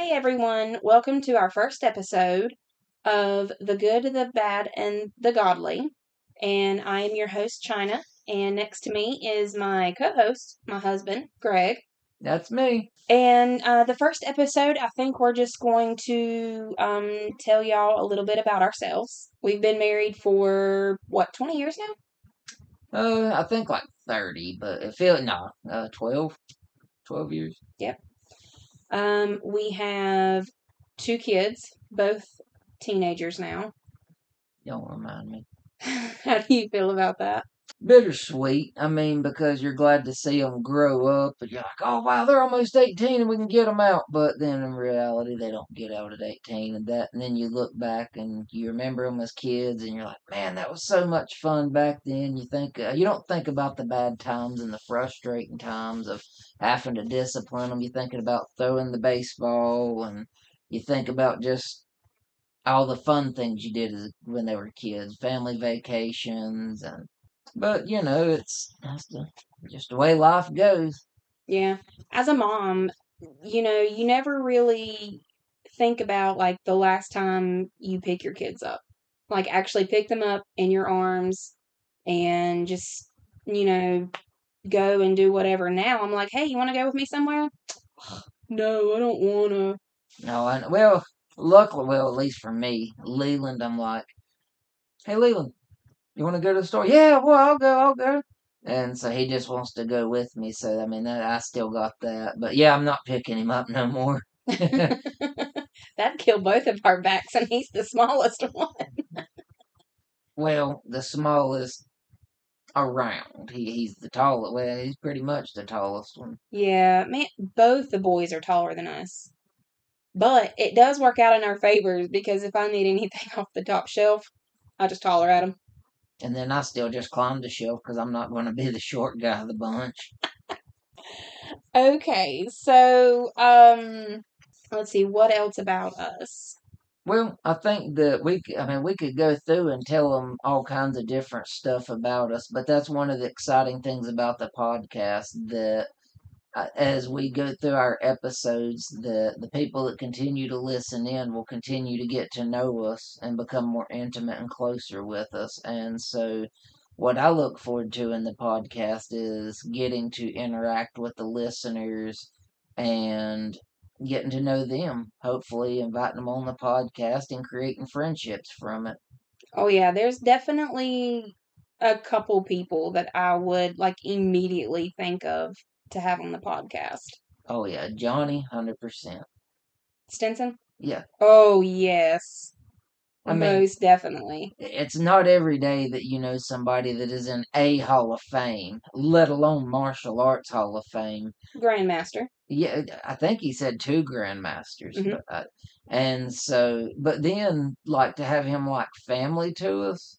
Hey everyone, welcome to our first episode of The Good, the Bad, and the Godly. And I am your host, China. And next to me is my co host, my husband, Greg. That's me. And uh, the first episode, I think we're just going to um, tell y'all a little bit about ourselves. We've been married for, what, 20 years now? Uh, I think like 30, but it feels, nah, uh, 12. 12 years. Yep. Um, we have two kids, both teenagers now. Don't remind me. How do you feel about that? Bittersweet. I mean, because you're glad to see them grow up, and you're like, oh wow, they're almost 18, and we can get them out. But then in reality, they don't get out at 18, and that. And then you look back and you remember them as kids, and you're like, man, that was so much fun back then. You think uh, you don't think about the bad times and the frustrating times of having to discipline them. You're thinking about throwing the baseball, and you think about just all the fun things you did when they were kids, family vacations, and but you know, it's that's the, just the way life goes. Yeah. As a mom, you know, you never really think about like the last time you pick your kids up. Like actually pick them up in your arms and just, you know, go and do whatever. Now I'm like, hey, you want to go with me somewhere? no, I don't want to. No, I well, luckily, well, at least for me, Leland, I'm like, hey, Leland, you want to go to the store? Yeah, well, I'll go, I'll go. And so he just wants to go with me. So I mean, that, I still got that. But yeah, I'm not picking him up no more. That'd kill both of our backs, and he's the smallest one. well, the smallest around. He he's the tallest. Well, he's pretty much the tallest one. Yeah, man, both the boys are taller than us. But it does work out in our favors because if I need anything off the top shelf, I just holler at them. And then I still just climb the shelf because I'm not going to be the short guy of the bunch. Okay, so um, let's see what else about us. Well, I think that we, I mean, we could go through and tell them all kinds of different stuff about us, but that's one of the exciting things about the podcast that Uh, as we go through our episodes, the the people that continue to listen in will continue to get to know us and become more intimate and closer with us. And so, what I look forward to in the podcast is getting to interact with the listeners and getting to know them. Hopefully, inviting them on the podcast and creating friendships from it. Oh yeah, there's definitely a couple people that I would like immediately think of to have on the podcast. Oh yeah, Johnny, hundred percent. Stinson? Yeah, Oh yes. I mean- Most definitely. it's not every day that you know somebody that is in a Hall of Fame, let alone martial arts Hall of Fame. Grandmaster. Yeah, I think he said two grandmasters, Mhm. but, uh, and so, but then like to have him like family to us.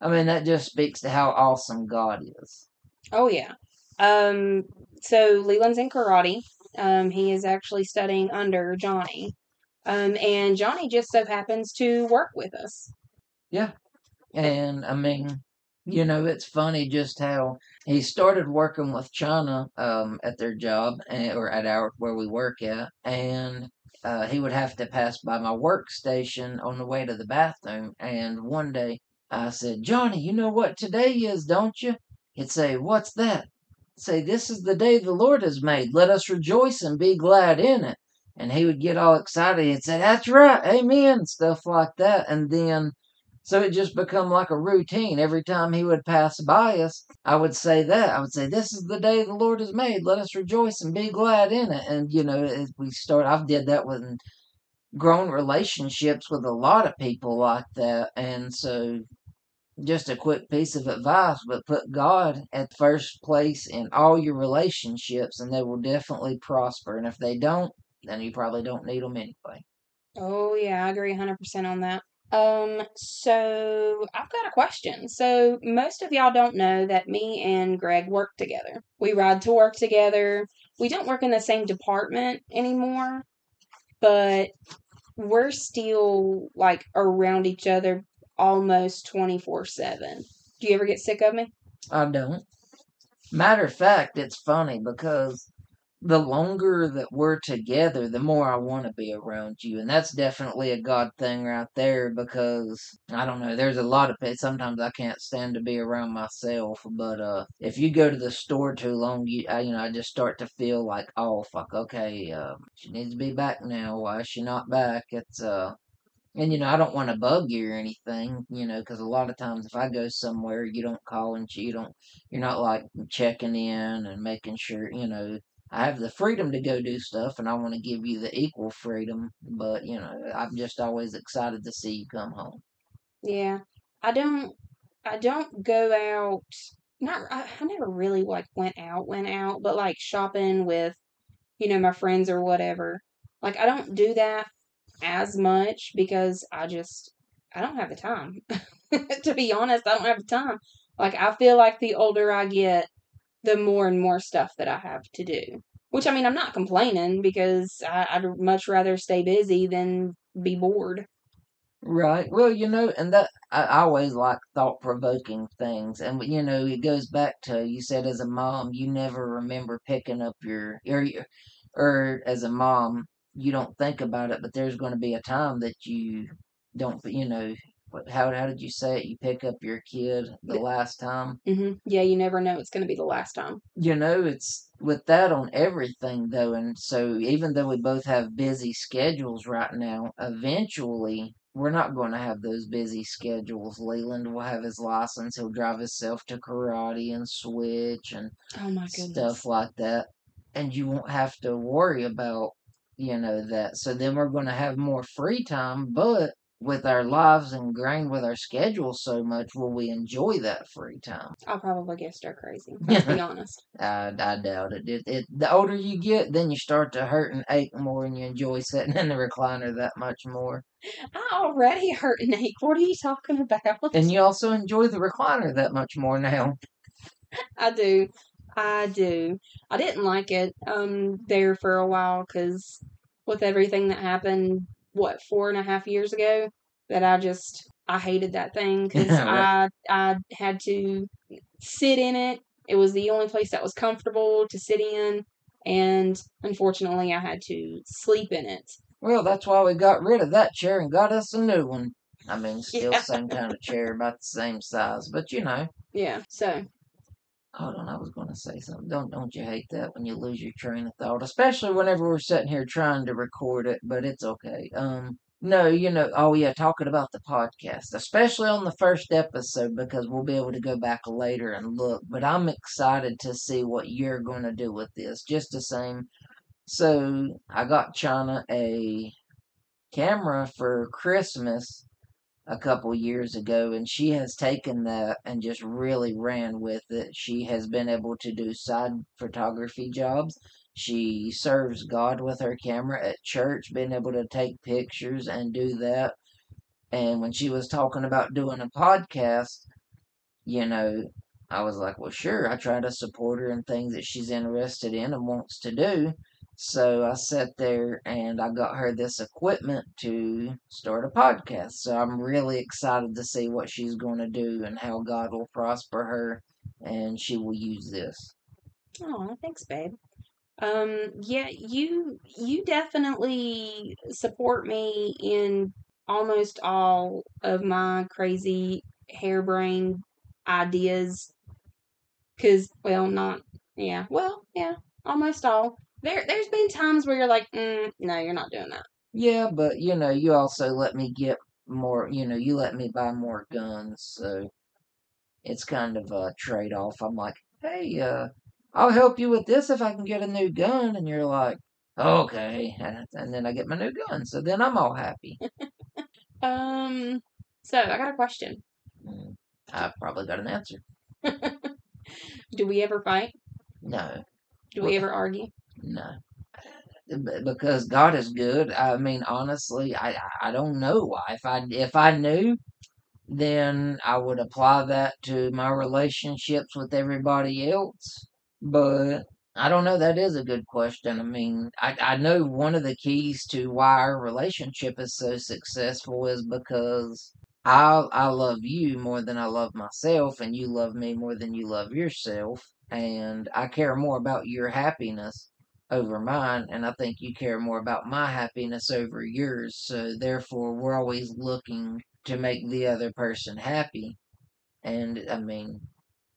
I mean, that just speaks to how awesome God is. Oh yeah. Um so Leland's in karate. Um he is actually studying under Johnny. Um and Johnny just so happens to work with us. Yeah. And I mean, you know, it's funny just how he started working with China um, at their job and, or at our where we work at, and uh, he would have to pass by my workstation on the way to the bathroom. And one day I said, Johnny, you know what today is, don't you? He'd say, What's that? Say, This is the day the Lord has made. Let us rejoice and be glad in it. And he would get all excited. He'd say, That's right, amen, stuff like that. And then so it just become like a routine. Every time he would pass by us, I would say that. I would say, This is the day the Lord has made. Let us rejoice and be glad in it. And, you know, as we start, I've did that with grown relationships with a lot of people like that. And so just a quick piece of advice, but put God at first place in all your relationships and they will definitely prosper. And if they don't, then you probably don't need them anyway. Oh yeah, I agree 100% on that. Um so I've got a question. So most of y'all don't know that me and Greg work together. We ride to work together. We don't work in the same department anymore, but we're still like around each other almost 24/7. Do you ever get sick of me? I don't. Matter of fact, it's funny because the longer that we're together, the more I want to be around you. And that's definitely a God thing right there because I don't know, there's a lot of it. Sometimes I can't stand to be around myself, but uh, if you go to the store too long, you, I, you know, I just start to feel like, oh, fuck, okay, uh, she needs to be back now. Why is she not back? It's, uh, and you know, I don't want to bug you or anything, you know, because a lot of times if I go somewhere, you don't call and you don't, you're not like checking in and making sure, you know, I have the freedom to go do stuff, and I want to give you the equal freedom. But you know, I'm just always excited to see you come home. Yeah, I don't. I don't go out. Not. I, I never really like went out, went out, but like shopping with, you know, my friends or whatever. Like I don't do that as much because I just I don't have the time. to be honest, I don't have the time. Like I feel like the older I get, the more and more stuff that I have to do. Which I mean, I'm not complaining because I, I'd much rather stay busy than be bored. Right. Well, you know, and that I, I always like thought provoking things, and you know, it goes back to you said as a mom, you never remember picking up your or or as a mom, you don't think about it, but there's going to be a time that you don't, you know, how how did you say it? You pick up your kid the last time. hmm Yeah, you never know it's going to be the last time. You know, it's with that on everything though, and so even though we both have busy schedules right now, eventually we're not going to have those busy schedules. Leland will have his license. He'll drive himself to karate and switch and Oh my stuff like that, and you won't have to worry about you know that. So then we're going to have more free time, but with our lives ingrained with our schedule so much, will we enjoy that free time? I'll probably get stir crazy. Let's be honest. I, I doubt it. It, it. The older you get, then you start to hurt and ache more, and you enjoy sitting in the recliner that much more. I already hurt and ache. What are you talking about? And you also enjoy the recliner that much more now. I do. I do. I didn't like it um there for a while because with everything that happened, what four and a half years ago, that I just I hated that thing because Right. I I had to sit in it. It was the only place that was comfortable to sit in, and unfortunately, I had to sleep in it. Well, that's why we got rid of that chair and got us a new one. I mean, still Yeah. same kind of chair, about the same size, but you know. Yeah. So Hold on, I was going to say something. Don't don't you hate that when you lose your train of thought, especially whenever we're sitting here trying to record it, but it's okay. Um, no, you know, oh yeah, talking about the podcast, especially on the first episode because we'll be able to go back later and look. But I'm excited to see what you're going to do with this. Just the same. So I got China a camera for Christmas a couple years ago, and she has taken that and just really ran with it. She has been able to do side photography jobs. She serves God with her camera at church, being able to take pictures and do that. And when she was talking about doing a podcast, you know, I was like, well, sure. I try to support her in things that she's interested in and wants to do. So I sat there and I got her this equipment to start a podcast. So I'm really excited to see what she's going to do and how God will prosper her and she will use this. Oh, thanks, babe. Um, yeah, you you definitely support me in almost all of my crazy harebrained ideas. Cause, well, not yeah, well, yeah, almost all. There, there's been times where you're like, mm, no, you're not doing that. Yeah, but you know, you also let me get more, you know, you let me buy more guns. So it's kind of a trade off. I'm like, hey, uh, I'll help you with this if I can get a new gun. And you're like, okay. And, and then I get my new gun. So then I'm all happy. Um, so I got a question. Mm, I've probably got an answer. Do we ever fight? No, Do we ever argue? No. Because God is good. I mean, honestly, I I don't know why. If I if I knew, then I would apply that to my relationships with everybody else. But I don't know. That is a good question. I mean, I, I know one of the keys to why our relationship is so successful is because I I love you more than I love myself, and you love me more than you love yourself, and I care more about your happiness over mine, and I think you care more about my happiness over yours. So therefore, we're always looking to make the other person happy. And I mean,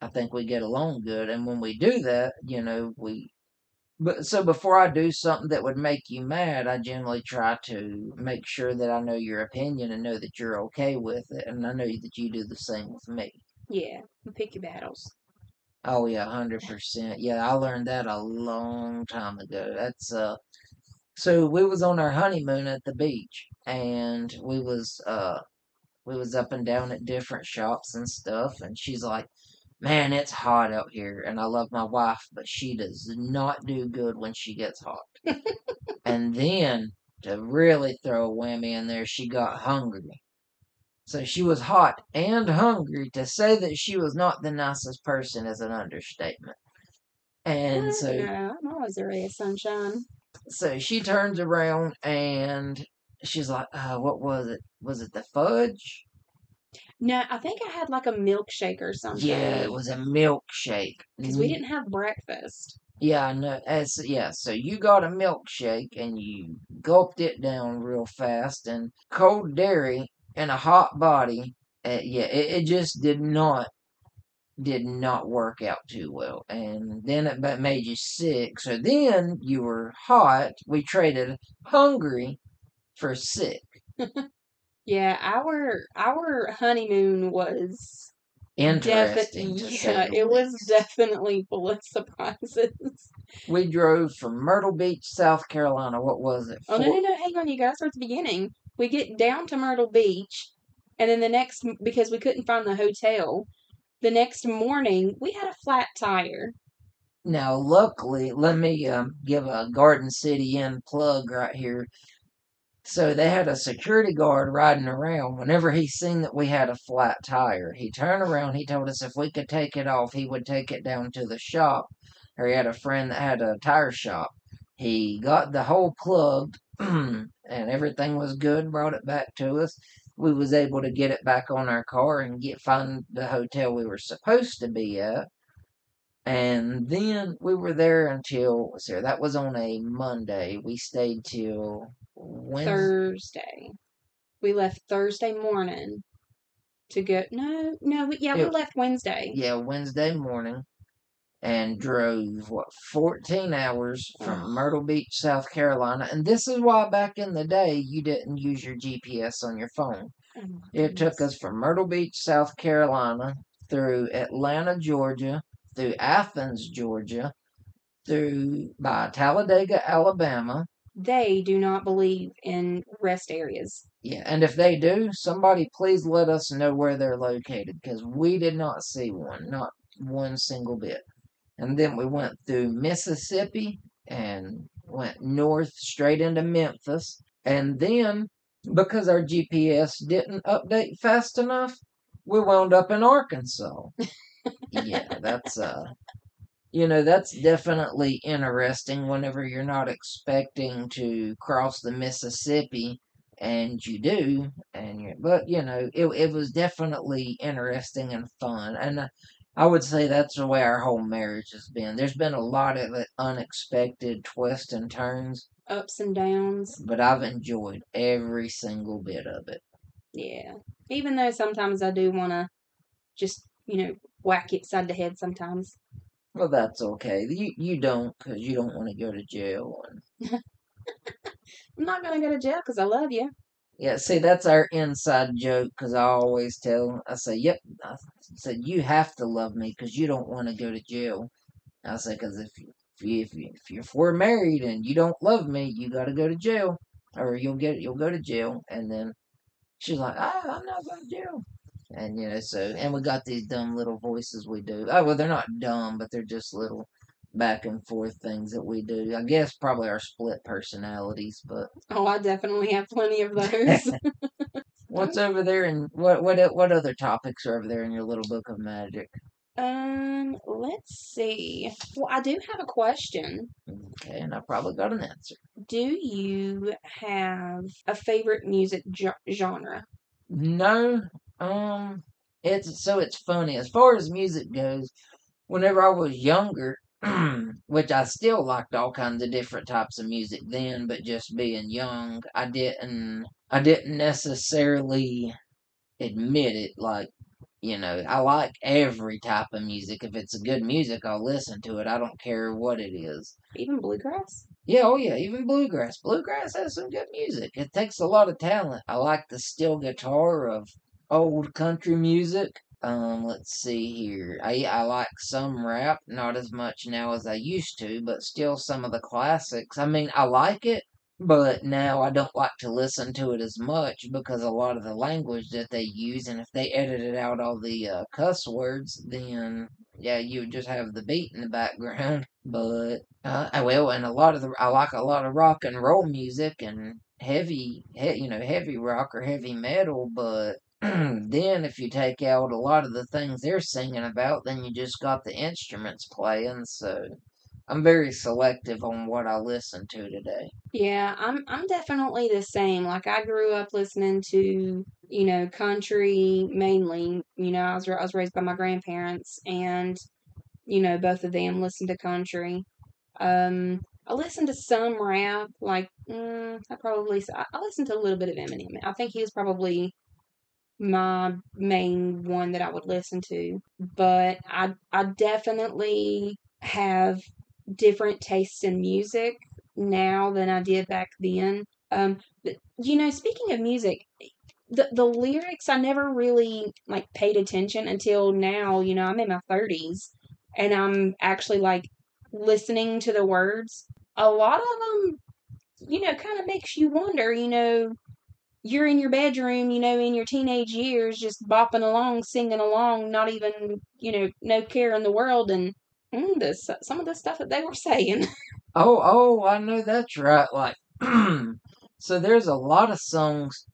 I think we get along good. And when we do that, you know, we. But so before I do something that would make you mad, I generally try to make sure that I know your opinion and know that you're okay with it, and I know that you do the same with me. Yeah, pick your battles. Oh yeah, hundred percent. Yeah, I learned that a long time ago. That's uh so we was on our honeymoon at the beach and we was uh we was up and down at different shops and stuff and she's like, Man, it's hot out here and I love my wife, but she does not do good when she gets hot. and then to really throw a whammy in there, she got hungry. So she was hot and hungry. To say that she was not the nicest person is an understatement. And so, no, I'm always a ray of sunshine. so she turns around and she's like, uh, "What was it? Was it the fudge?" No, I think I had like a milkshake or something. Yeah, it was a milkshake. because we didn't have breakfast. Yeah, I know. As yeah, so you got a milkshake and you gulped it down real fast, and cold dairy in a hot body. Uh, yeah, it, it just did not did not work out too well, and then it ma- made you sick. So then you were hot. We traded hungry for sick. Yeah, our our honeymoon was Interesting. to yeah, it was definitely full of surprises. We drove from Myrtle Beach, South Carolina. What was it? Oh no no no! Hang on, you guys. Start at the beginning. We get down to Myrtle Beach, and then the next because we couldn't find the hotel. The next morning, we had a flat tire. Now, luckily, let me um, give a Garden City Inn plug right here. So they had a security guard riding around. Whenever he seen that we had a flat tire, he turned around. He told us if we could take it off, he would take it down to the shop. Or he had a friend that had a tire shop. He got the hole plugged, and everything was good. Brought it back to us. We was able to get it back on our car and get find the hotel we were supposed to be at. And then we were there until was there? That was on a Monday. We stayed till Wednesday. Thursday. We left Thursday morning to go. No, no, we, yeah, we left Wednesday. Yeah, Wednesday morning, and drove what fourteen hours from mm. Myrtle Beach, South Carolina. And this is why back in the day you didn't use your GPS on your phone. Oh It took us from Myrtle Beach, South Carolina, through Atlanta, Georgia, through Athens, Georgia, through by Talladega, Alabama. They do not believe in rest areas. Yeah, and if they do, somebody please let us know where they're located because we did not see one, not one single bit. And then we went through Mississippi and went north straight into Memphis. And then, because our GPS didn't update fast enough, we wound up in Arkansas. yeah, that's uh you know, that's definitely interesting whenever you're not expecting to cross the Mississippi and you do and you but you know, it it was definitely interesting and fun. And uh, I would say that's the way our whole marriage has been. There's been a lot of uh, unexpected twists and turns, Ups and downs. but I've enjoyed every single bit of it. Yeah. Even though sometimes I do want to just, you know, whack it side to head sometimes. Well, that's okay. You you don't because you don't want to go to jail. And I'm not going to go to jail because I love you. Yeah, see, that's our inside joke because I always tell. I say, "Yep," I said, "You have to love me because you don't want to go to jail." I say, "Because if you, if you, if you, if you- if we're married and you don't love me, you got to go to jail, or you'll get you'll go to jail." And then she's like, "Ah, I'm not going to jail." And you know, so and we got these dumb little voices we do. Oh well, they're not dumb, but they're just little back and forth things that we do. I guess probably our split personalities, but Oh, I definitely have plenty of those. what's over there and what what what other topics are over there in your little book of magic? um, let's see. Well, I do have a question. Okay, and I probably got an answer. Do you have a favorite music ge- genre? No, um, it's so it's funny as far as music goes. Whenever I was younger, which I still liked all kinds of different types of music then, but just being young, I didn't I didn't necessarily admit it like you know, I like every type of music. If it's good music, I'll listen to it. I don't care what it is. Even bluegrass? Yeah, oh yeah, even bluegrass. Bluegrass has some good music. It takes a lot of talent. I like the steel guitar of old country music. Um, let's see here. I I like some rap, not as much now as I used to, but still some of the classics. I mean, I like it, but now I don't like to listen to it as much because a lot of the language that they use, and if they edited out all the uh, cuss words, then yeah, you would just have the beat in the background. But uh, well, and a lot of the I like a lot of rock and roll music and heavy, he, you know, heavy rock or heavy metal, but then if you take out a lot of the things they're singing about, then you just got the instruments playing. So I'm very selective on what I listen to today. Yeah, I'm I'm definitely the same. Like I grew up listening to, you know, country mainly. You know, I was I was raised by my grandparents and you know, both of them listened to country. Um I listened to some rap, like mm, I probably I, listened to a little bit of Eminem. I think he was probably my main one that I would listen to. But I I definitely have different tastes in music now than I did back then. Um, but, you know, speaking of music, the the lyrics I never really like paid attention until now. You know, I'm in my thirties and I'm actually like listening to the words. A lot of them, you know, kind of makes you wonder. You know, you're in your bedroom, you know, in your teenage years, just bopping along, singing along, not even, you know, no care in the world, and mm, this some of the stuff that they were saying. oh, oh, I know that's right. Like, so there's a lot of songs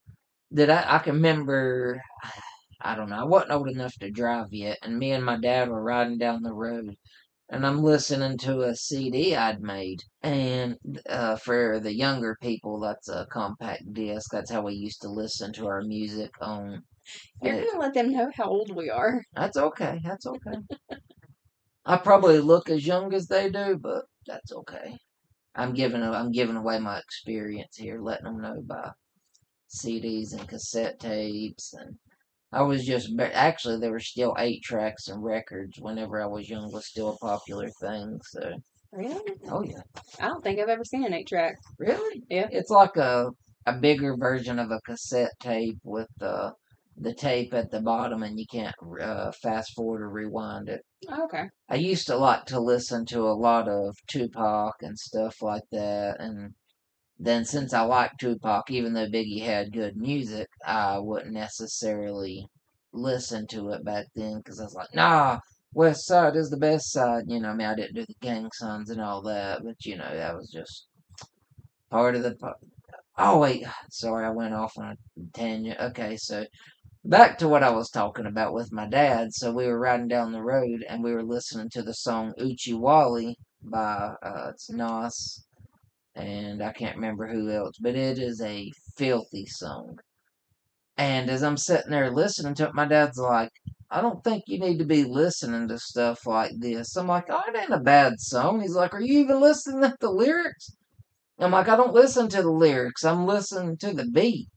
that I, I can remember. I don't know. I wasn't old enough to drive yet, and me and my dad were riding down the road, and I'm listening to a CD I'd made. And uh, for the younger people, that's a compact disc. That's how we used to listen to our music on. You're gonna let them know how old we are. That's okay. That's okay. I probably look as young as they do, but that's okay. I'm giving I'm giving away my experience here, letting them know by CDs and cassette tapes and I was just actually there were still eight tracks and records whenever I was young was still a popular thing. So really, oh yeah, I don't think I've ever seen an eight track. Really? Yeah, it's like a a bigger version of a cassette tape with the the tape at the bottom, and you can't uh, fast forward or rewind it. Oh, okay. I used to like to listen to a lot of Tupac and stuff like that, and then since I like Tupac, even though Biggie had good music, I wouldn't necessarily listen to it back then because I was like, nah, West Side is the best side. You know, I mean, I didn't do the gang signs and all that, but you know, that was just part of the. Oh wait, sorry, I went off on a tangent. Okay, so back to what I was talking about with my dad. So we were riding down the road and we were listening to the song Oochie Wally by uh, it's Nas and I can't remember who else, but it is a filthy song. And as I'm sitting there listening to it, my dad's like, I don't think you need to be listening to stuff like this. I'm like, oh, it ain't a bad song. He's like, Are you even listening to the lyrics? I'm like, I don't listen to the lyrics. I'm listening to the beat.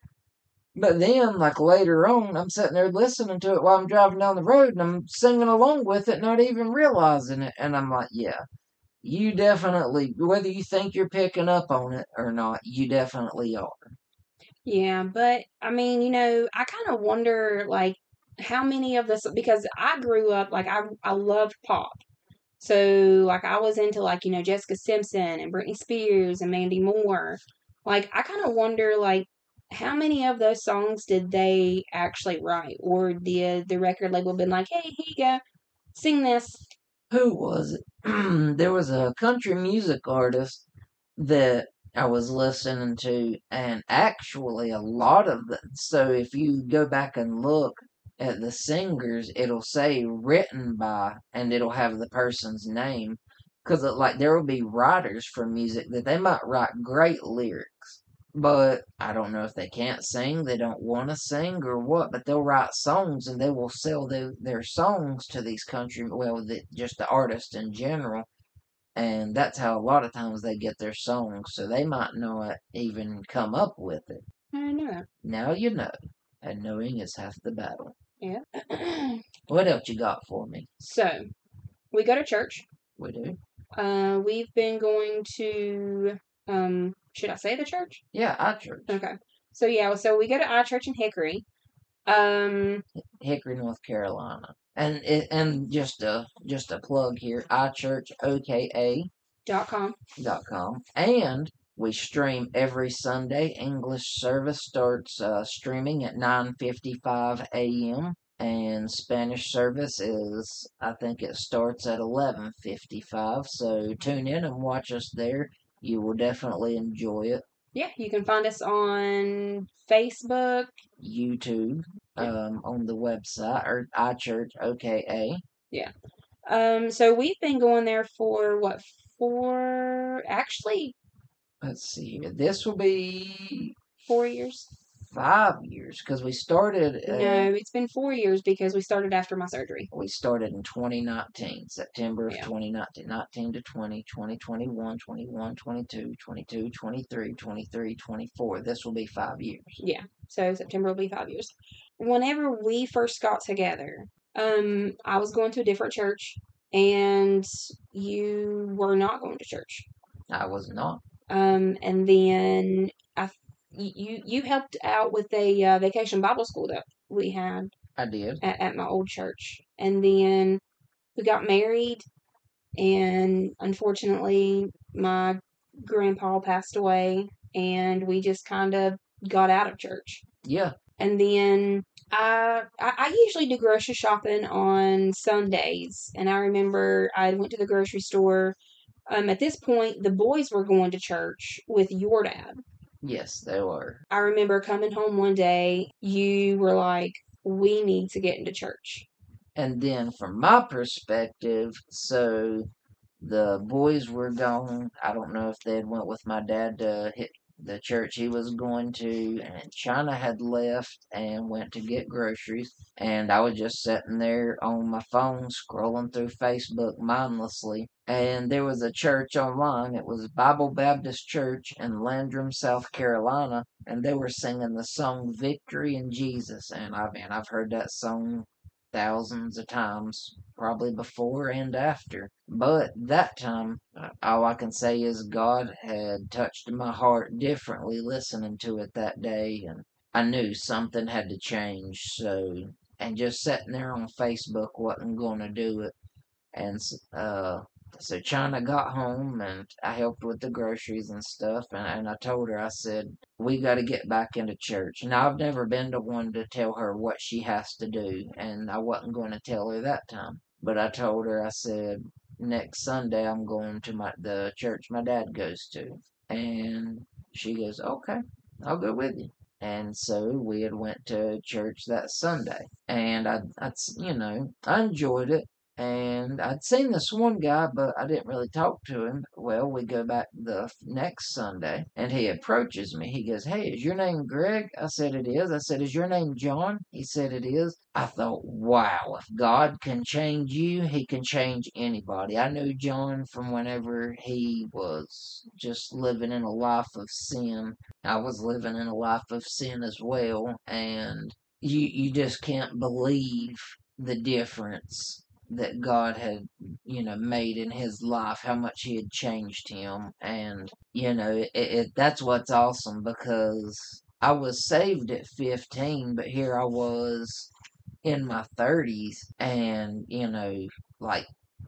But then, like later on, I'm sitting there listening to it while I'm driving down the road and I'm singing along with it, not even realizing it. And I'm like, yeah, you definitely, whether you think you're picking up on it or not, you definitely are. Yeah, but I mean, you know, I kind of wonder like how many of this because I grew up like I I loved pop. So like I was into like, you know, Jessica Simpson and Britney Spears and Mandy Moore. Like I kind of wonder like how many of those songs did they actually write or did the record label been like, "Hey, here you go. Sing this." Who was it? there was a country music artist that I was listening to, and actually a lot of them. So if you go back and look at the singers, it'll say written by, and it'll have the person's name. Because like there will be writers for music that they might write great lyrics, but I don't know if they can't sing, they don't want to sing, or what. But they'll write songs and they will sell their, their songs to these country, well, the, just the artists in general. And that's how a lot of times they get their songs, so they might not even come up with it. I know. Now you know, and knowing is half the battle. Yeah. What else you got for me? so, we go to church. We do. Uh, we've been going to, um, should I say the church? Yeah, our church. Okay. So yeah, so we go to our Church in Hickory. Um, Hickory, North Carolina. And it, and just a just a plug here, iChurchOKA dot com. dot com, and we stream every Sunday. English service starts uh, streaming at nine fifty five a.m. and Spanish service is I think it starts at eleven fifty five. So tune in and watch us there. You will definitely enjoy it. Yeah, you can find us on Facebook. YouTube, um, on the website or iChurch OKA. Yeah. Um, so we've been going there for what four? Actually, Let's see. This will be four years. Five years because we started. Uh, No, it's been four years because we started after my surgery. We started in 2019, September of Yeah. 2019, 19 to 20, 20, 21, 21, 22, 22, 23, 23, 24. This will be five years. Yeah, so September will be five years. Whenever we first got together, um, I was going to a different church, and you were not going to church. I was not. Um, and then I, you you helped out with a uh, vacation Bible school that we had I did. at, at my old church, and then we got married, and unfortunately, my grandpa passed away, and we just kind of got out of church. Yeah. And then I, I I usually do grocery shopping on Sundays, and I remember I went to the grocery store. Um, at this point, the boys were going to church with your dad. Yes, they were. I remember coming home one day. You were like, "We need to get into church." And then from my perspective, so the boys were gone. I don't know if they had went with my dad to hit the church he was going to, and China had left and went to get groceries. And I was just sitting there on my phone scrolling through Facebook mindlessly. And there was a church online. It was Bible Baptist Church in Landrum, South Carolina. And they were singing the song Victory in Jesus. And I mean, I've heard that song thousands of times, probably before and after. But that time, uh, all I can say is God had touched my heart differently listening to it that day, and I knew something had to change. So, and just sitting there on Facebook wasn't going to do it. And uh, so China got home, and I helped with the groceries and stuff. And, and I told her, I said, we got to get back into church. Now, I've never been the one to tell her what she has to do, and I wasn't going to tell her that time. But I told her, I said, next Sunday I'm going to my the church my dad goes to, and she goes, okay, I'll go with you. And so we had went to church that Sunday, and I, I, you know, I enjoyed it. And I'd seen this one guy, but I didn't really talk to him. Well, we go back the next Sunday, and he approaches me. He goes, Hey, is your name Greg? I said, It is. I said, Is your name John? He said, It is. I thought, wow, if God can change you, he can change anybody. I knew John from whenever he was just living in a life of sin. I was living in a life of sin as well, and you you just can't believe the difference that God had, you know, made in his life, how much he had changed him. And, you know, it, it that's what's awesome because I was saved at 15, but here I was in my 30s and, you know, like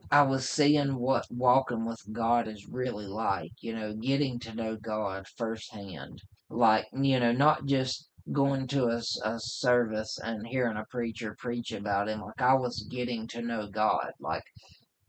I was seeing what walking with God is really like, you know, getting to know God firsthand. Like, you know, not just going to a, a service and hearing a preacher preach about him. Like, I was getting to know God, like,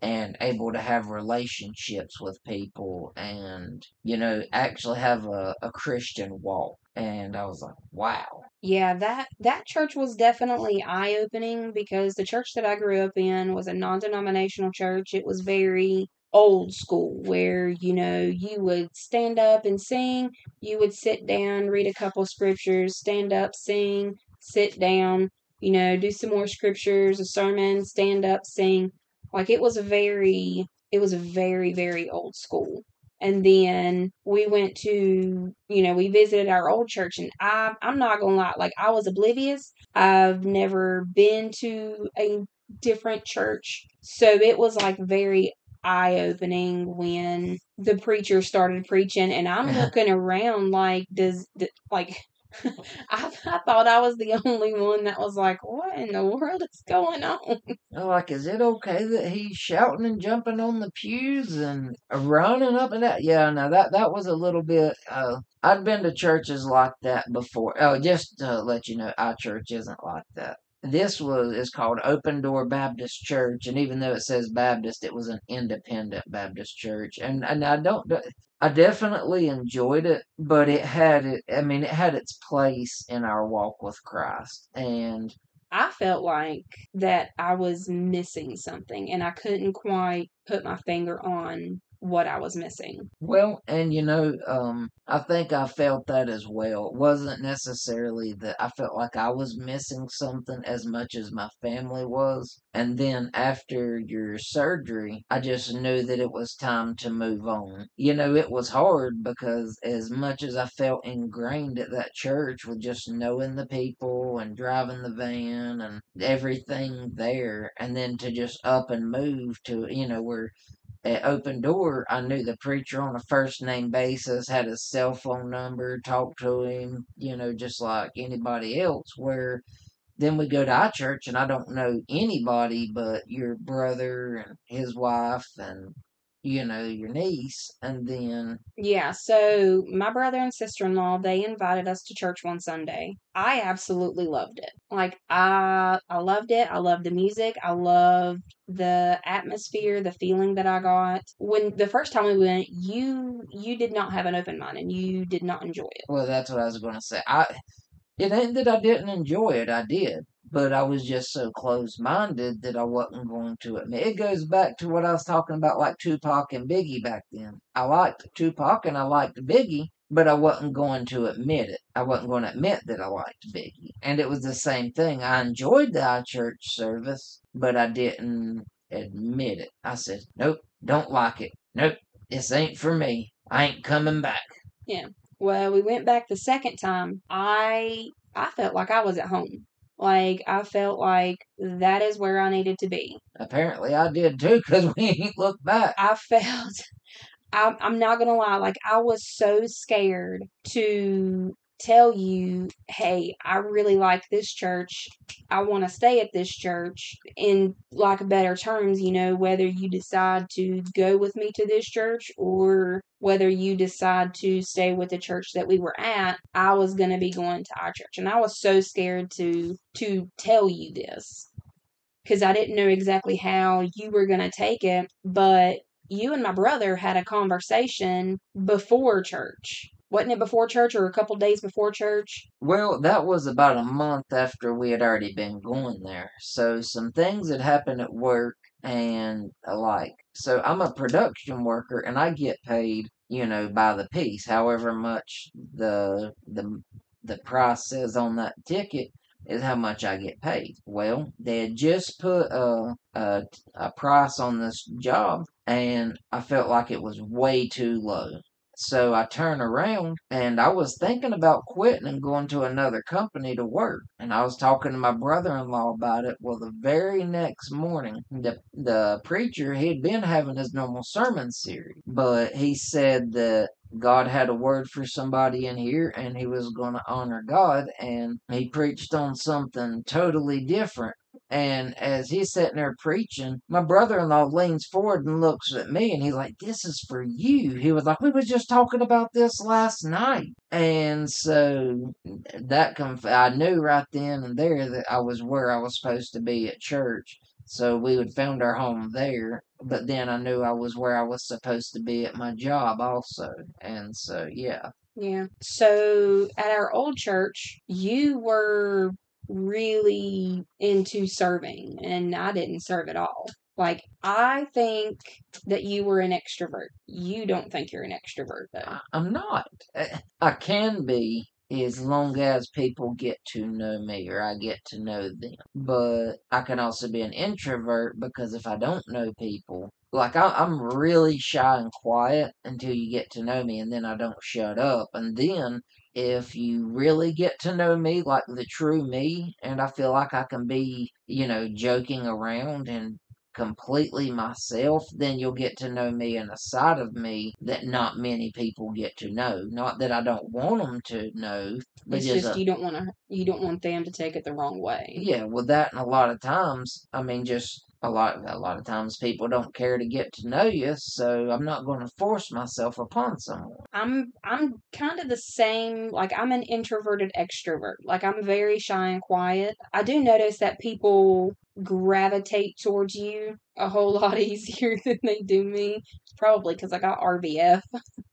and able to have relationships with people and, you know, actually have a, a Christian walk. And I was like, wow. Yeah, that that church was definitely eye-opening because the church that I grew up in was a non-denominational church. It was very old school where, you know, you would stand up and sing, you would sit down, read a couple scriptures, stand up, sing, sit down, you know, do some more scriptures, a sermon, stand up, sing. Like it was a very it was a very, very old school. And then we went to, you know, we visited our old church, and I, I'm not gonna lie, like I was oblivious. I've never been to a different church, so it was like very eye opening when the preacher started preaching, and I'm looking around like, does like I, I thought I was the only one that was like, what in the world is going on? Like, is it okay that he's shouting and jumping on the pews and running up and that? Yeah, no, that that was a little bit. Uh, I'd been to churches like that before. Oh, just to let you know, our church isn't like that. This was is called Open Door Baptist Church, and even though it says Baptist, it was an independent Baptist church. And and I don't, I definitely enjoyed it, but it had it. I mean, it had its place in our walk with Christ, and I felt like that I was missing something, and I couldn't quite put my finger on what I was missing. Well, and you know, um, I think I felt that as well. It wasn't necessarily that I felt like I was missing something as much as my family was. And then after your surgery, I just knew that it was time to move on. You know, it was hard because as much as I felt ingrained at that church with just knowing the people and driving the van and everything there, and then to just up and move to, you know, where at Open Door, I knew the preacher on a first name basis, had his cell phone number, talked to him, you know, just like anybody else. Where then we go to our church and I don't know anybody but your brother and his wife and you know your niece and then yeah so my brother and sister-in-law they invited us to church one sunday. I absolutely loved it. Like i i loved it. I loved the music. I loved the atmosphere the feeling that i got. When the first time we went you you did not have an open mind and you did not enjoy it. Well that's what i was going to say. I it ain't that i didn't enjoy it i did but I was just so close minded that I wasn't going to admit. It goes back to what I was talking about, like Tupac and Biggie back then. I liked Tupac and I liked Biggie, but I wasn't going to admit it. I wasn't going to admit that I liked Biggie. And it was the same thing. I enjoyed the church service, but I didn't admit it. I said, nope, don't like it. Nope, this ain't for me. I ain't coming back. Yeah. Well, we went back the second time. I I felt like I was at home. Like I felt like that is where I needed to be. Apparently, I did too, because we ain't looked back. I felt. I'm, I'm not gonna lie. Like I was so scared to tell you, hey, I really like this church. I want to stay at this church in like better terms, you know, whether you decide to go with me to this church or whether you decide to stay with the church that we were at, I was going to be going to our church. And I was so scared to to tell you this cuz I didn't know exactly how you were going to take it, but you and my brother had a conversation before church wasn't it before church or a couple days before church? Well, that was about a month after we had already been going there. So some things had happened at work and alike. So I'm a production worker and I get paid, you know, by the piece, however much the the the price says on that ticket is how much I get paid. Well, they had just put a, a, a price on this job, and I felt like it was way too low. So I turned around and I was thinking about quitting and going to another company to work. And I was talking to my brother in law about it. Well, the very next morning, the, the preacher, he'd been having his normal sermon series, but he said that God had a word for somebody in here and he was going to honor God. And he preached on something totally different and as he's sitting there preaching, my brother in law leans forward and looks at me and he's like, This is for you. He was like, We were just talking about this last night. And so that conf- I knew right then and there that I was where I was supposed to be at church. So we had found our home there. But then I knew I was where I was supposed to be at my job also. And so, yeah. Yeah. So at our old church, you were really into serving and I didn't serve at all. Like, I think that you were an extrovert. You don't think you're an extrovert, though. I'm not. Eh, I can be, as long as people get to know me or I get to know them. But I can also be an introvert because if I don't know people, like I, I'm really shy and quiet until you get to know me, and then I don't shut up. And then if you really get to know me, like the true me, and I feel like I can be, you know, joking around and completely myself, then you'll get to know me and a side of me that not many people get to know. Not that I don't want them to know, but It's just, a- you don't want to you don't want them to take it the wrong way. yeah, with that, and a lot of times, I mean, just a lot, a lot of times people don't care to get to know you, so I'm not going to force myself upon someone. I'm I'm kind of the same. Like I'm an introverted extrovert. Like I'm very shy and quiet. I do notice that people gravitate towards you a whole lot easier than they do me. Probably because I got RBF.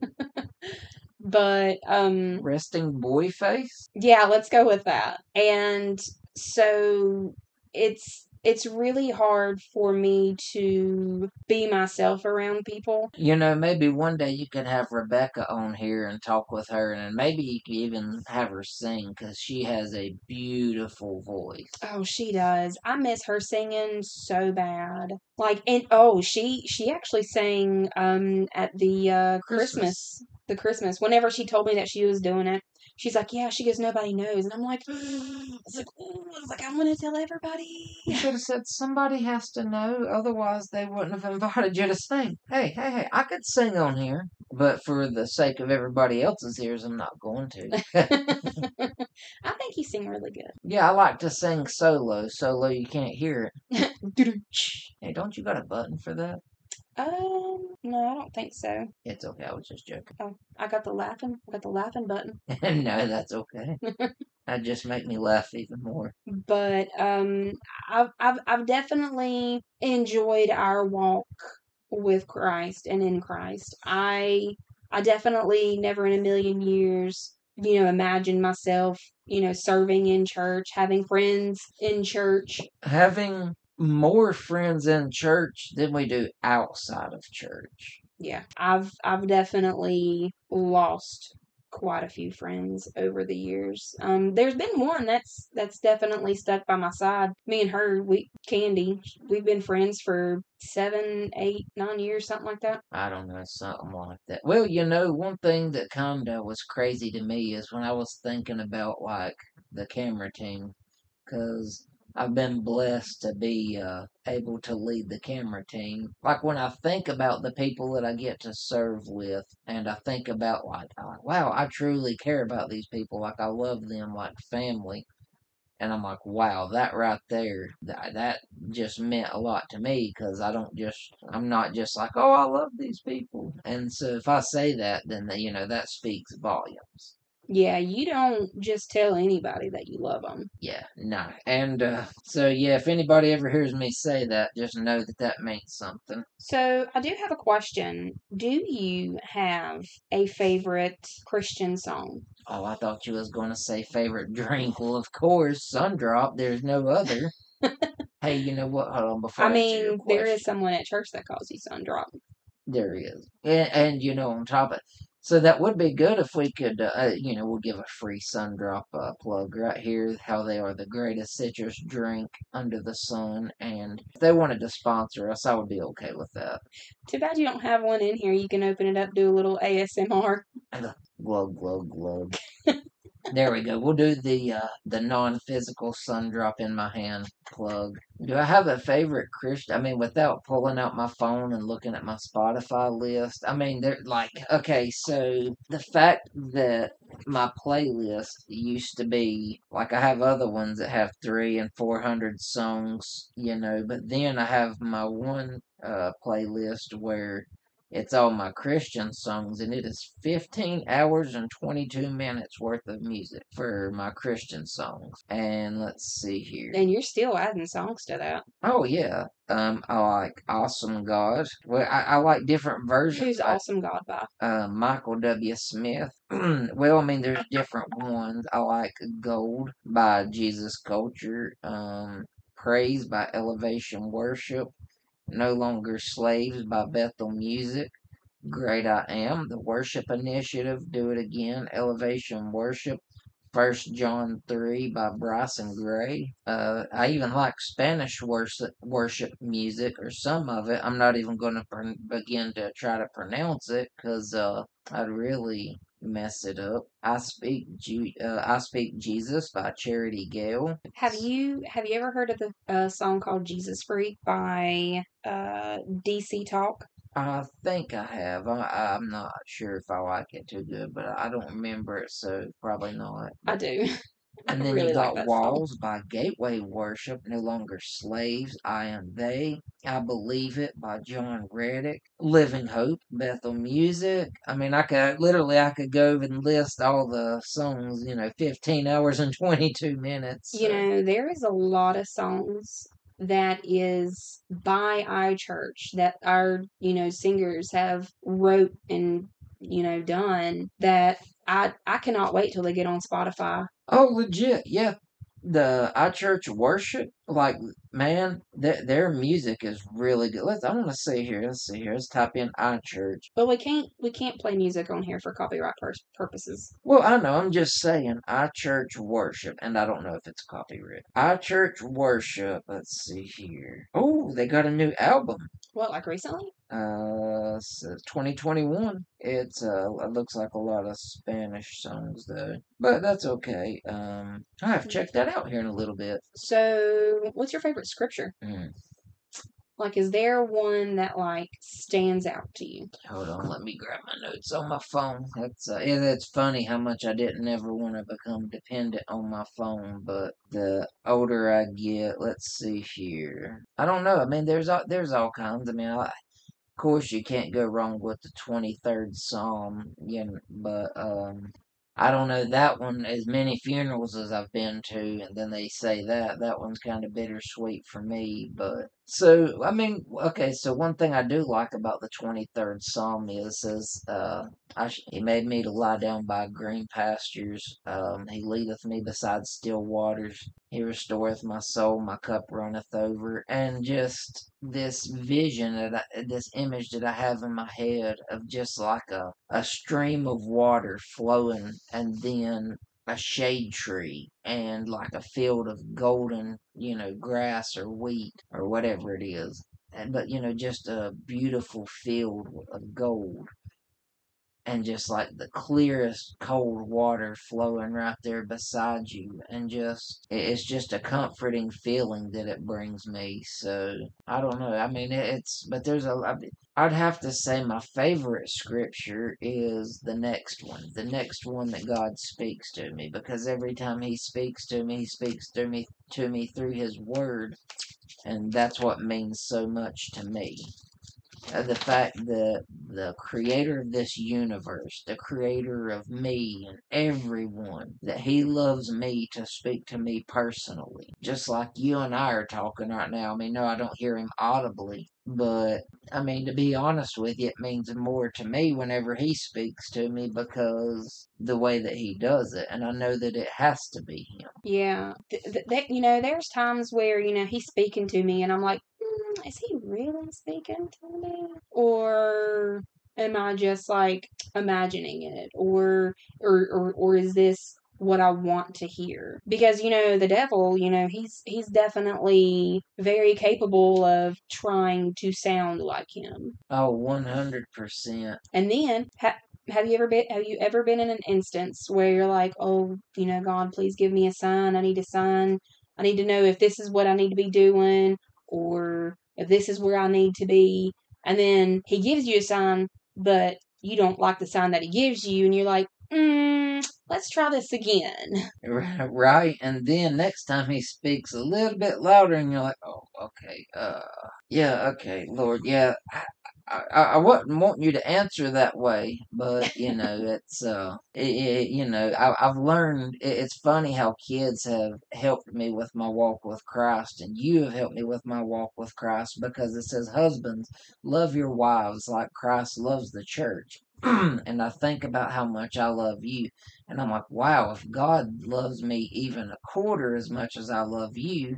but um Resting boy face. yeah, let's go with that. And so it's it's really hard for me to be myself around people. You know, maybe one day you could have Rebecca on here and talk with her, and maybe you could even have her sing because she has a beautiful voice. Oh, she does. I miss her singing so bad. Like and oh, she she actually sang um at the uh Christmas. Christmas the Christmas whenever she told me that she was doing it. She's like, "Yeah, she goes nobody knows." And I'm like, I was like, I was like, I'm going to tell everybody." You should have said somebody has to know, otherwise they wouldn't have invited you to sing. Hey, hey, hey, I could sing on here, but for the sake of everybody else's ears, I'm not going to. I think you sing really good. yeah, I like to sing solo. Solo, you can't hear it. Hey, don't you got a button for that? Um, no, I don't think so. It's okay, I was just joking. Oh, I got the laughing, I got the laughing button. no, that's okay. that just make me laugh even more. But um, I've I've I've definitely enjoyed our walk with Christ and in Christ. I I definitely never in a million years, you know, imagined myself, you know, serving in church, having friends in church. Having more friends in church than we do outside of church. Yeah, I've I've definitely lost quite a few friends over the years. Um, there's been one that's that's definitely stuck by my side. Me and her, we Candy, we've been friends for seven, eight, nine years, something like that. I don't know, something like that. Well, you know, one thing that kinda was crazy to me is when I was thinking about like the camera team, because I've been blessed to be uh, able to lead the camera team. Like when I think about the people that I get to serve with, and I think about like, wow, I truly care about these people. Like I love them like family. And I'm like, wow, that right there, that, that just meant a lot to me because I don't just, I'm not just like, oh, I love these people. And so if I say that, then, you know, that speaks volumes. Yeah, you don't just tell anybody that you love them. Yeah, no. And uh, so, yeah, if anybody ever hears me say that, just know that that means something. So I do have a question. Do you have a favorite Christian song? Oh, I thought you was going to say favorite drink. Well, of course, Sundrop. There's no other. hey, you know what? Hold on. Before I your mean, there is someone at church that calls you Sundrop. There is, and, and you know, on top of so that would be good if we could, uh, uh, you know, we'll give a free Sundrop uh, plug right here. How they are the greatest citrus drink under the sun, and if they wanted to sponsor us, I would be okay with that. Too bad you don't have one in here. You can open it up, do a little ASMR. Glug glug glug. there we go. We'll do the uh, the non physical Sundrop in my hand plug. Do I have a favorite Christian? I mean, without pulling out my phone and looking at my Spotify list. I mean, they're like, okay, so the fact that my playlist used to be like I have other ones that have three and four hundred songs, you know, but then I have my one uh, playlist where it's all my Christian songs, and it is 15 hours and 22 minutes worth of music for my Christian songs. And let's see here. And you're still adding songs to that. Oh, yeah. Um, I like Awesome God. Well, I, I like different versions. Who's Awesome God by? uh, Michael W. Smith. well, I mean, there's different ones. I like Gold by Jesus Culture. Um, Praise by Elevation Worship. No Longer Slaves by mm-hmm. Bethel Music. Great I Am, The Worship Initiative, Do It Again, Elevation Worship, First John 3 by Bryson Gray. Uh, I even like Spanish worship, worship music, or some of it. I'm not even going to begin to try to pronounce it because uh, I'd really mess it up. I speak uh, I speak Jesus by Charity Gayle. Have you have you ever heard of the uh, song called Jesus Freak by uh, DC Talk? I think I have. I, I'm not sure if I like it too good, but I don't remember it, so probably not. I do. And then really you like got song. Walls by Gateway Worship, No Longer Slaves, I Am They, I Believe It by Jon Reddick, Living Hope, Bethel Music. I mean, I could literally, I could go and list all the songs, you know, 15 hours and 22 minutes. You know, there is a lot of songs that is by iChurch that our, you know, singers have wrote and, you know, done that I I cannot wait till they get on Spotify. Oh, legit, yeah. The iChurch worship, like man, their their music is really good. Let's I want to see here. Let's see here. Let's type in iChurch. But we can't we can't play music on here for copyright pur- purposes. Well, I know. I'm just saying iChurch worship, and I don't know if it's copyright. iChurch worship. Let's see here. Oh, they got a new album. What, like recently? Uh, says 2021. It's uh, it looks like a lot of Spanish songs though, but that's okay. Um, I have to check that out here in a little bit. So, what's your favorite scripture? Mm. Like, is there one that like stands out to you? Hold on, let me grab my notes on my phone. That's uh, yeah, that's funny how much I didn't ever want to become dependent on my phone, but the older I get, let's see here. I don't know. I mean, there's all there's all kinds. I mean, I, of course you can't go wrong with the twenty third Psalm, you know, but um. I don't know that one as many funerals as I've been to, and then they say that that one's kind of bittersweet for me. But so I mean, okay. So one thing I do like about the twenty third Psalm is says, uh, I sh- He made me to lie down by green pastures. Um, he leadeth me beside still waters. He restoreth my soul. My cup runneth over. And just this vision that I, this image that I have in my head of just like a a stream of water flowing, and then a shade tree and like a field of golden, you know, grass or wheat or whatever it is. And but you know, just a beautiful field of gold. And just like the clearest cold water flowing right there beside you, and just it's just a comforting feeling that it brings me. So I don't know. I mean, it's but there's a i'd have to say my favorite scripture is the next one, the next one that God speaks to me, because every time He speaks to me, He speaks to me to me through His Word, and that's what means so much to me. Uh, the fact that the creator of this universe, the creator of me and everyone, that he loves me to speak to me personally. Just like you and I are talking right now. I mean, no, I don't hear him audibly, but I mean, to be honest with you, it means more to me whenever he speaks to me because the way that he does it, and I know that it has to be him. Yeah, th- th- that you know, there's times where you know he's speaking to me, and I'm like, mm, is he really speaking to me, or am I just like imagining it, or or or, or is this what I want to hear? Because you know, the devil, you know, he's he's definitely very capable of trying to sound like him. Oh, 100%. And then, ha- have you ever been? Have you ever been in an instance where you're like, "Oh, you know, God, please give me a sign. I need a sign. I need to know if this is what I need to be doing, or if this is where I need to be." And then He gives you a sign, but you don't like the sign that He gives you, and you're like, mm, "Let's try this again." Right, and then next time he speaks a little bit louder, and you're like, "Oh, okay, uh, yeah, okay, Lord, yeah." I, I, I wasn't wanting you to answer that way, but you know, it's uh, it, it, you know, I, I've learned. It, it's funny how kids have helped me with my walk with Christ, and you have helped me with my walk with Christ because it says, "Husbands, love your wives like Christ loves the church." and I think about how much I love you, and I'm like, wow, if God loves me even a quarter as much as I love you,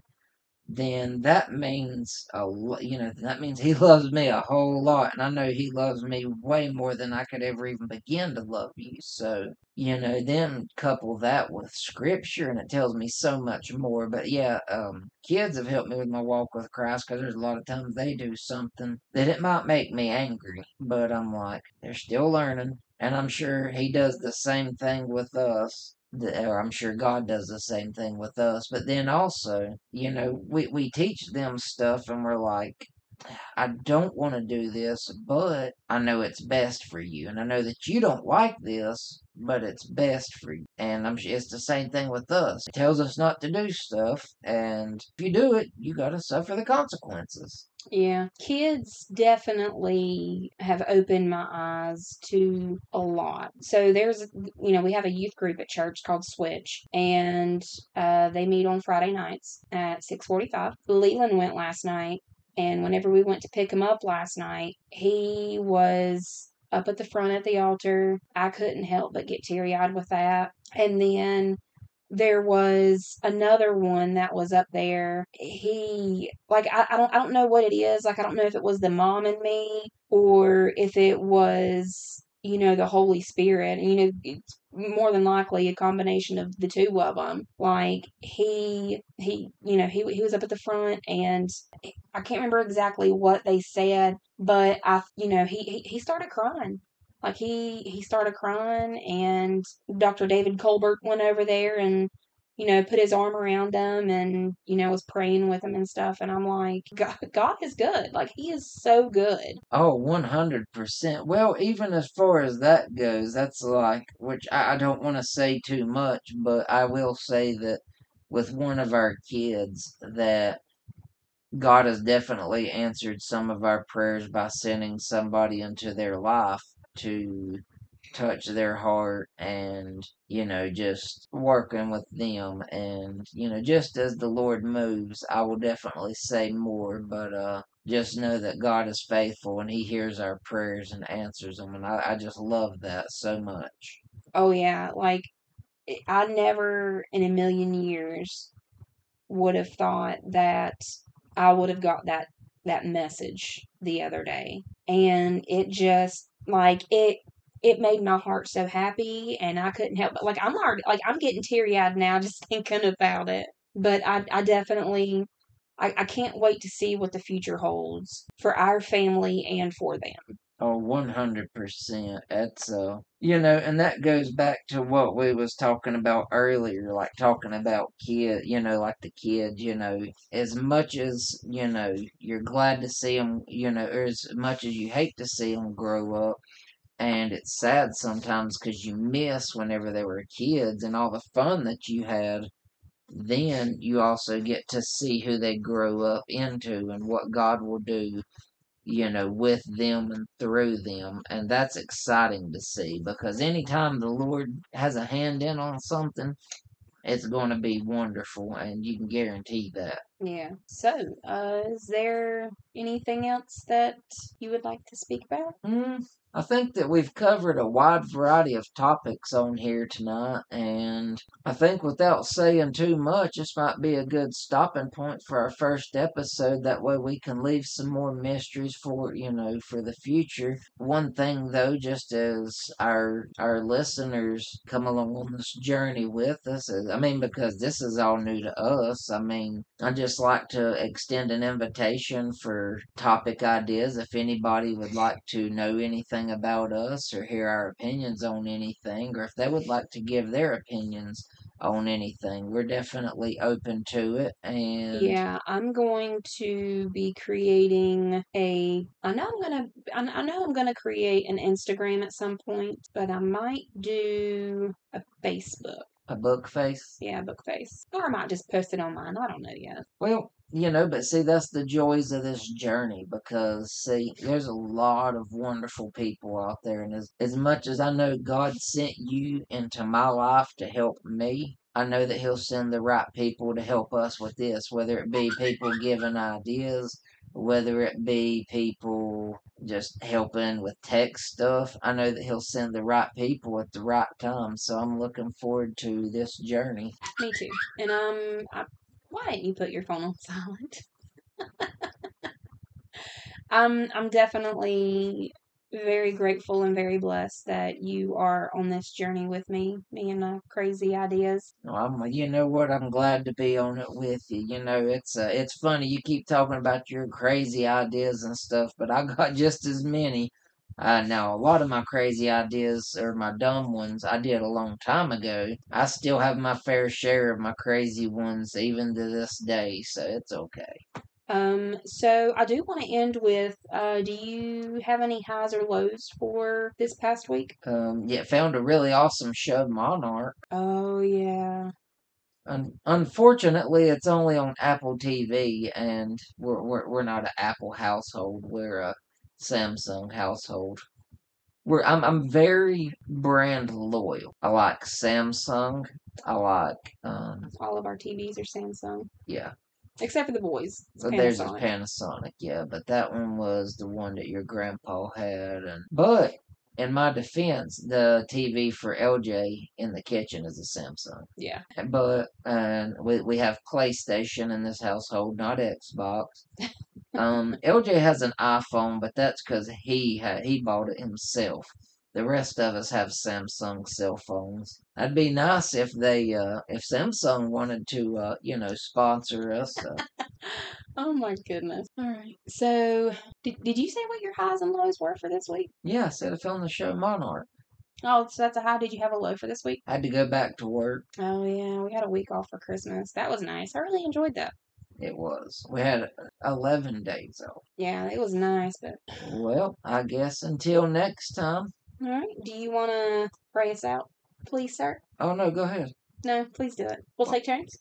then that means a you know that means he loves me a whole lot and i know he loves me way more than i could ever even begin to love you. So you know then couple that with scripture and it tells me so much more. But yeah um kids have helped me with my walk with christ because there's a lot of times they do something that it might make me angry but i'm like they're still learning and i'm sure he does the same thing with us or I'm sure God does the same thing with us. But then also, you know, we, we teach them stuff and we're like, I don't want to do this, but I know it's best for you. And I know that you don't like this, but it's best for you. And I'm it's the same thing with us. It tells us not to do stuff, and if you do it, you got to suffer the consequences. Yeah, kids definitely have opened my eyes to a lot. So there's, you know, we have a youth group at church called Switch, and uh, they meet on Friday nights at six forty-five. Leland went last night, and whenever we went to pick him up last night, he was up at the front at the altar. I couldn't help but get teary eyed with that. And then there was another one that was up there. He like I, I don't I don't know what it is. Like I don't know if it was the mom and me or if it was you know the Holy Spirit. And you know it's more than likely a combination of the two of them. Like he he you know he he was up at the front and I can't remember exactly what they said, but I you know he he, he started crying like he he started crying, and Dr. David Colbert went over there and you know put his arm around him and you know was praying with him and stuff. And I'm like, God, God is good. Like he is so good. Oh, 100%. Well, even as far as that goes, that's like, which I, I don't want to say too much, but I will say that with one of our kids, that God has definitely answered some of our prayers by sending somebody into their life to touch their heart and you know just working with them and you know just as the lord moves i will definitely say more but uh just know that god is faithful and he hears our prayers and answers them and i, I just love that so much. Oh yeah like i never in a million years would have thought that i would have got that that message the other day and it just like it it made my heart so happy and I couldn't help but like I'm already like I'm getting teary eyed now just thinking about it. But I I definitely I, I can't wait to see what the future holds for our family and for them. Oh, 100%. That's, uh, you know, and that goes back to what we was talking about earlier, like talking about kid, you know, like the kids, you know, as much as, you know, you're glad to see them, you know, or as much as you hate to see them grow up, and it's sad sometimes because you miss whenever they were kids and all the fun that you had then you also get to see who they grow up into and what God will do you know, with them and through them. And that's exciting to see because anytime the Lord has a hand in on something, it's going to be wonderful, and you can guarantee that. Yeah. So, uh, is there anything else that you would like to speak about? Mm, I think that we've covered a wide variety of topics on here tonight, and I think without saying too much, this might be a good stopping point for our first episode. That way, we can leave some more mysteries for you know for the future. One thing though, just as our our listeners come along on this journey with us, I mean, because this is all new to us. I mean, I just like to extend an invitation for topic ideas if anybody would like to know anything anything about us or hear our opinions on anything, or if they would like to give their opinions on anything, we're definitely open to it. And yeah, I'm going to be creating a. I know I'm gonna. I know I'm gonna create an Instagram at some point, but I might do a Facebook. A book face? Yeah, book face. Or I might just post it online. I don't know yet. Well, you know, but see, that's the joys of this journey because, see, there's a lot of wonderful people out there. And as, as much as I know God sent you into my life to help me, I know that He'll send the right people to help us with this, whether it be people giving ideas, whether it be people just helping with tech stuff. I know that He'll send the right people at the right time. So I'm looking forward to this journey. Me too. And um, I Why didn't you put your phone on silent? I'm I'm definitely very grateful and very blessed that you are on this journey with me, me and my crazy ideas. I'm, you know what? I'm glad to be on it with you. You know, it's uh, it's funny you keep talking about your crazy ideas and stuff, but I got just as many. Uh, now, a lot of my crazy ideas or my dumb ones I did a long time ago. I still have my fair share of my crazy ones even to this day, so it's okay. Um, so I do want to end with uh, do you have any highs or lows for this past week? Um, yeah, found a really awesome show, Monarch. Oh, yeah. Un- unfortunately, it's only on Apple TV, and we're, we're, we're not an Apple household. We're a Samsung household. We're, I'm, I'm very brand loyal. I like Samsung. I like, um, All of our TVs are Samsung, yeah. except for the boys. So there's a Panasonic. Panasonic, yeah, but that one was the one that your grandpa had, and but in my defense, the TV for LJ in the kitchen is a Samsung. Yeah. But and we we have PlayStation in this household, not Xbox. Um, LJ has an iPhone, but that's because he had he bought it himself. The rest of us have Samsung cell phones. That'd be nice if they uh if Samsung wanted to uh you know sponsor us. Uh, Oh my goodness. All right. So, did, did you say what your highs and lows were for this week? yeah, I said I filmed the show Monarch. Oh, so that's a high. Did you have a low for this week? I had to go back to work. Oh, yeah. We had a week off for Christmas. That was nice. I really enjoyed that. It was. We had 11 days off. Yeah, it was nice. But, Well, I guess until next time. All right. Do you want to pray us out, please, sir? Oh, no, go ahead. No, please do it. We'll take turns.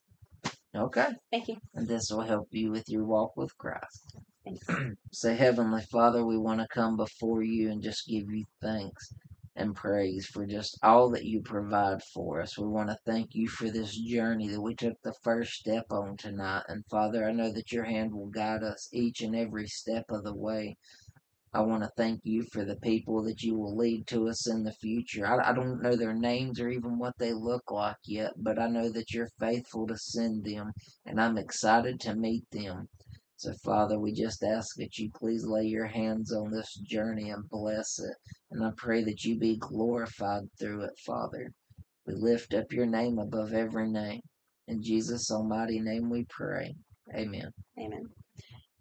Okay. Thank you. And this will help you with your walk with Christ. Say, Heavenly Father, we want to come before you and just give you thanks and praise for just all that you provide for us. We want to thank you for this journey that we took the first step on tonight. And Father, I know that your hand will guide us each and every step of the way. I want to thank you for the people that you will lead to us in the future. I, I don't know their names or even what they look like yet, but I know that you're faithful to send them, and I'm excited to meet them. So, Father, we just ask that you please lay your hands on this journey and bless it. And I pray that you be glorified through it, Father. We lift up your name above every name. In Jesus' almighty name we pray. Amen. Amen.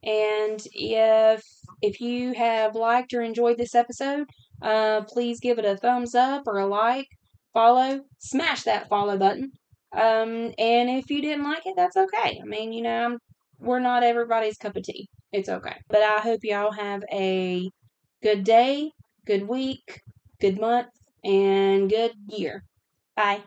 And if if you have liked or enjoyed this episode, uh, please give it a thumbs up or a like, follow, smash that follow button. Um, and if you didn't like it, that's okay. I mean, you know, I'm, we're not everybody's cup of tea. It's okay. But I hope y'all have a good day, good week, good month, and good year. Bye.